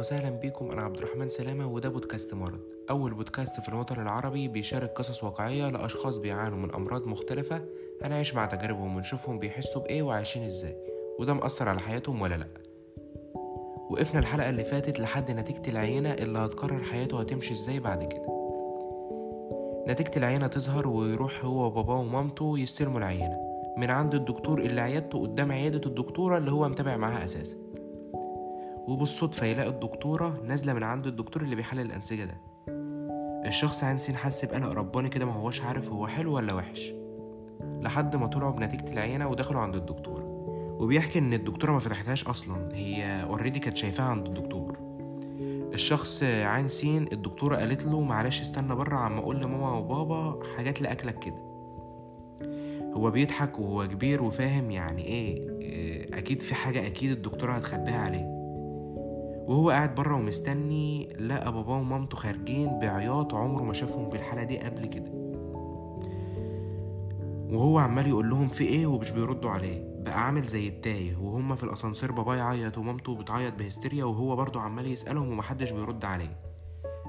وسهلا بيكم أنا عبد الرحمن سلامة وده بودكاست مرض. أول بودكاست في الوطن العربي بيشارك قصص واقعية لأشخاص بيعانوا من أمراض مختلفة هنعيش مع تجاربهم ونشوفهم بيحسوا بإيه وعايشين إزاي وده مأثر على حياتهم ولا لأ. وقفنا الحلقة اللي فاتت لحد نتيجة العينة اللي هتقرر حياته هتمشي إزاي بعد كده. نتيجة العينة تظهر ويروح هو وباباه ومامته يستلموا العينة. من عند الدكتور اللي عيادته قدام عيادة الدكتورة اللي هو متابع معاها أساسا. وبالصدفة يلاقي الدكتورة نازلة من عند الدكتور اللي بيحلل الأنسجة ده. الشخص عنسين حس بقلق رباني كده ما هوش عارف هو حلو ولا وحش. لحد ما طلعوا بنتيجة العينة ودخلوا عند الدكتور. وبيحكي إن الدكتورة ما فتحتهاش أصلا هي اوريدي كانت شايفاها عند الدكتور. الشخص عين سين الدكتورة قالت له معلش استنى بره عم أقول لماما وبابا حاجات لأكلك كده. هو بيضحك وهو كبير وفاهم يعني إيه إيه، أكيد في حاجة أكيد الدكتورة هتخبيها عليه. وهو قاعد بره ومستني لقى باباه ومامته خارجين بعياط عمره ما شافهم بالحالة دي قبل كده. وهو عمال يقول لهم في إيه ومش بيردوا عليه. بقى عامل زي التايه وهما في الأسانسير بابا يعيط ومامته بتعيط بهستيريا وهو برضه عمال يسألهم ومحدش بيرد عليه.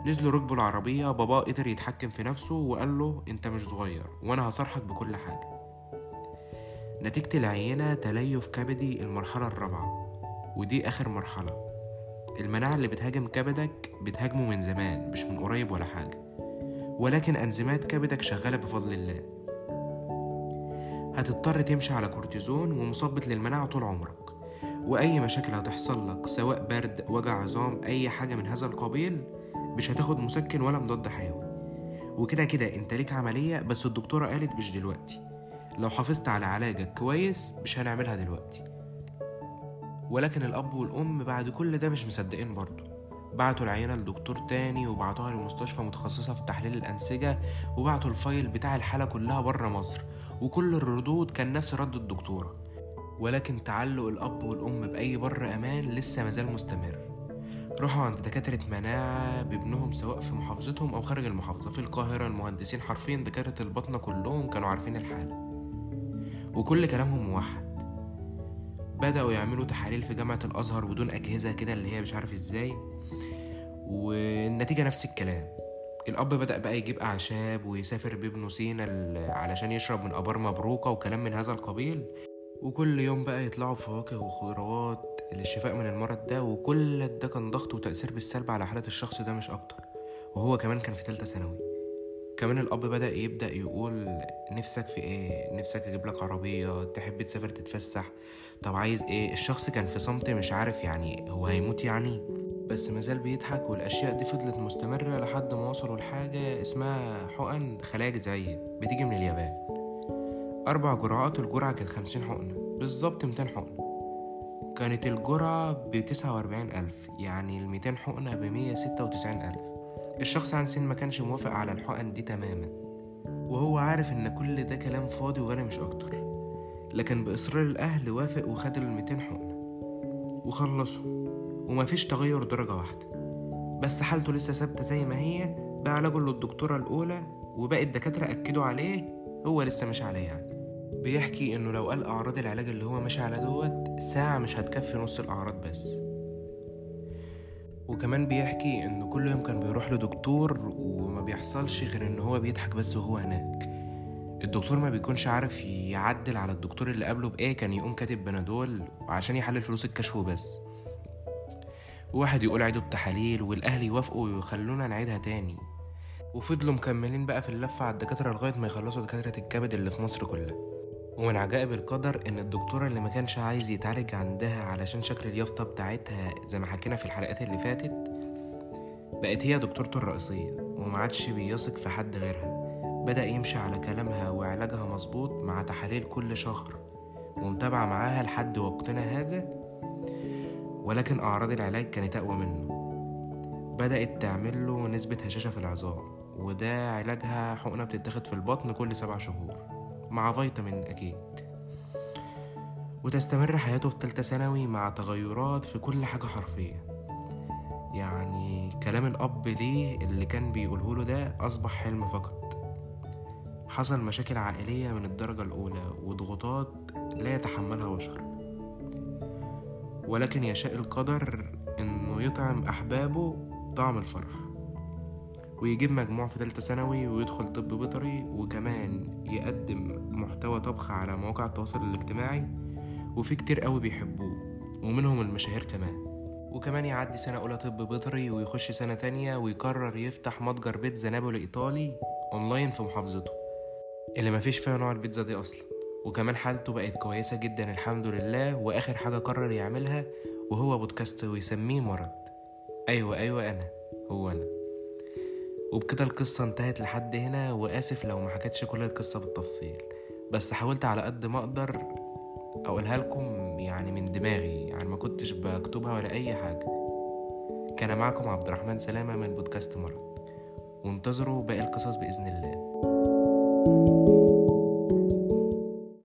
نزلوا ركبوا العربية بابا قدر يتحكم في نفسه وقال له أنت مش صغير وأنا هصارحك بكل حاجة. نتيجة العينة تليف كبدي المرحلة الرابعة ودي آخر مرحلة. المناعة اللي بتهاجم كبدك بتهاجمه من زمان مش من قريب ولا حاجة. ولكن أنزيمات كبدك شغالة بفضل الله. هتضطر تمشي على كورتيزون ومثبط للمناعة طول عمرك. وأي مشاكل هتحصل لك سواء برد وجع عظام أي حاجة من هذا القبيل مش هتاخد مسكن ولا مضاد حيوي. وكده كده أنت ليك عملية بس الدكتورة قالت مش دلوقتي. لو حافظت على علاجك كويس مش هنعملها دلوقتي. ولكن الأب والأم بعد كل ده مش مصدقين برضه. بعتوا العينة لدكتور تاني وبعتوها لمستشفى متخصصة في تحليل الأنسجة وبعتوا الفايل بتاع الحالة كلها بره مصر. وكل الردود كان نفس رد الدكتورة. ولكن تعلق الأب والأم بأي بر أمان لسه مازال مستمر. راحوا عند دكاترة مناعة بابنهم سواء في محافظتهم أو خارج المحافظة. في القاهرة المهندسين حرفيا دكاترة البطنة كلهم كانوا عارفين الحالة. وكل كلامهم موحد. بدأوا يعملوا تحاليل في جامعة الأزهر بدون أجهزة كده اللي هي مش عارف إزاي. والنتيجة نفس الكلام. الأب بدأ بقى يجيب أعشاب ويسافر بابنه سينا علشان يشرب من آبار مبروكة وكلام من هذا القبيل. وكل يوم بقى يطلعوا فواكه وخضروات للشفاء من المرض ده وكل ده كان ضغط وتأثير بالسلب على حالة الشخص ده مش أكتر. وهو كمان كان في تالتة ثانوي. كمان الأب بدأ يبدأ يقول نفسك في إيه؟ نفسك أجيب لك عربية تحب تسافر تتفسح. طب عايز إيه؟ الشخص كان في صمت مش عارف يعني هو هيموت يعني. بس مازال بيضحك والأشياء دي فضلت مستمرة لحد ما وصلوا لحاجة اسمها حقن خلايا جذعية بتيجي من اليابان. أربع جرعات الجرعة كانت خمسين حقنة بالظبط ميتين حقنة كانت الجرعة بتسعة وأربعين ألف يعني الميتين حقنة بمية ستة وتسعين ألف. الشخص عن سن ما كانش موافق على الحقن دي تماما. وهو عارف إن كل ده كلام فاضي وغني مش أكتر. لكن بإصرار الأهل وافق وخد ال 200 حقنه وخلصوا. ومفيش تغير درجة واحدة. بس حالته لسه ثابتة زي ما هي. بعلاجه للدكتورة الأولى. وباقي الدكاترة أكدوا عليه. هو لسه مش عليه يعني. بيحكي إنه لو قال أعراض العلاج اللي هو ماشي على دوت ساعة مش هتكفي نص الأعراض بس. وكمان بيحكي إنه كل يوم كان بيروح لدكتور وما بيحصلش غير إن هو بيضحك بس وهو هناك. الدكتور ما بيكونش عارف يعدل على الدكتور اللي قبله بإيه كان يقوم كاتب بنادول عشان يحلل فلوس الكشف وبس. وواحد يقول عيدوا التحاليل والأهل يوافقوا ويخلونا نعيدها تاني. وفضلوا مكملين بقى في اللفة على الدكاترة لغاية ما يخلصوا دكاترة الكبد اللي في مصر كلها. ومن عجائب القدر إن الدكتورة اللي ما كانش عايز يتعالج عندها علشان شكل اليافطة بتاعتها زي ما حكينا في الحلقات اللي فاتت بقت هي دكتورته الرئيسية وما عادش بيثق في حد غيرها. بدأ يمشي على كلامها وعلاجها مظبوط مع تحاليل كل شهر ومتابعة معاها لحد وقتنا هذا ولكن أعراض العلاج كانت أقوى منه. بدأت تعمل له نسبة هشاشة في العظام وده علاجها حقنة بتتاخد في البطن كل سبع شهور. مع فيتامين أكيد. وتستمر حياته في تالتة ثانوي مع تغيرات في كل حاجة حرفية يعني كلام الأب ليه اللي كان بيقوله له ده أصبح حلم فقط. حصل مشاكل عائلية من الدرجة الأولى وضغوطات لا يتحملها بشر. ولكن يشاء القدر إنه ويطعم أحبابه طعم الفرح. ويجيب مجموع في تالتة ثانوي ويدخل طب بيطري وكمان يقدم محتوى طبخ على مواقع التواصل الاجتماعي وفي كتير قوي بيحبوه ومنهم المشاهير كمان. وكمان يعدي سنة أولى طب بيطري ويخش سنة تانية ويقرر يفتح متجر بيتزا نابولي إيطالي أونلاين في محافظته. اللي مفيش فيها نوع البيتزا دي أصلا. وكمان حالته بقت كويسة جدا الحمد لله. وآخر حاجة قرر يعملها وهو بودكاست ويسميه مرض. أيوة أيوة أنا هو أنا. وبكده القصة انتهت لحد هنا وآسف لو ما حكيتش كل القصة بالتفصيل. بس حاولت على قد ما أقدر أقولها لكم يعني من دماغي يعني ما كنتش بكتبها ولا أي حاجة. كان معكم عبد الرحمن سلامة من بودكاست مرض. وانتظروا باقي القصص بإذن الله.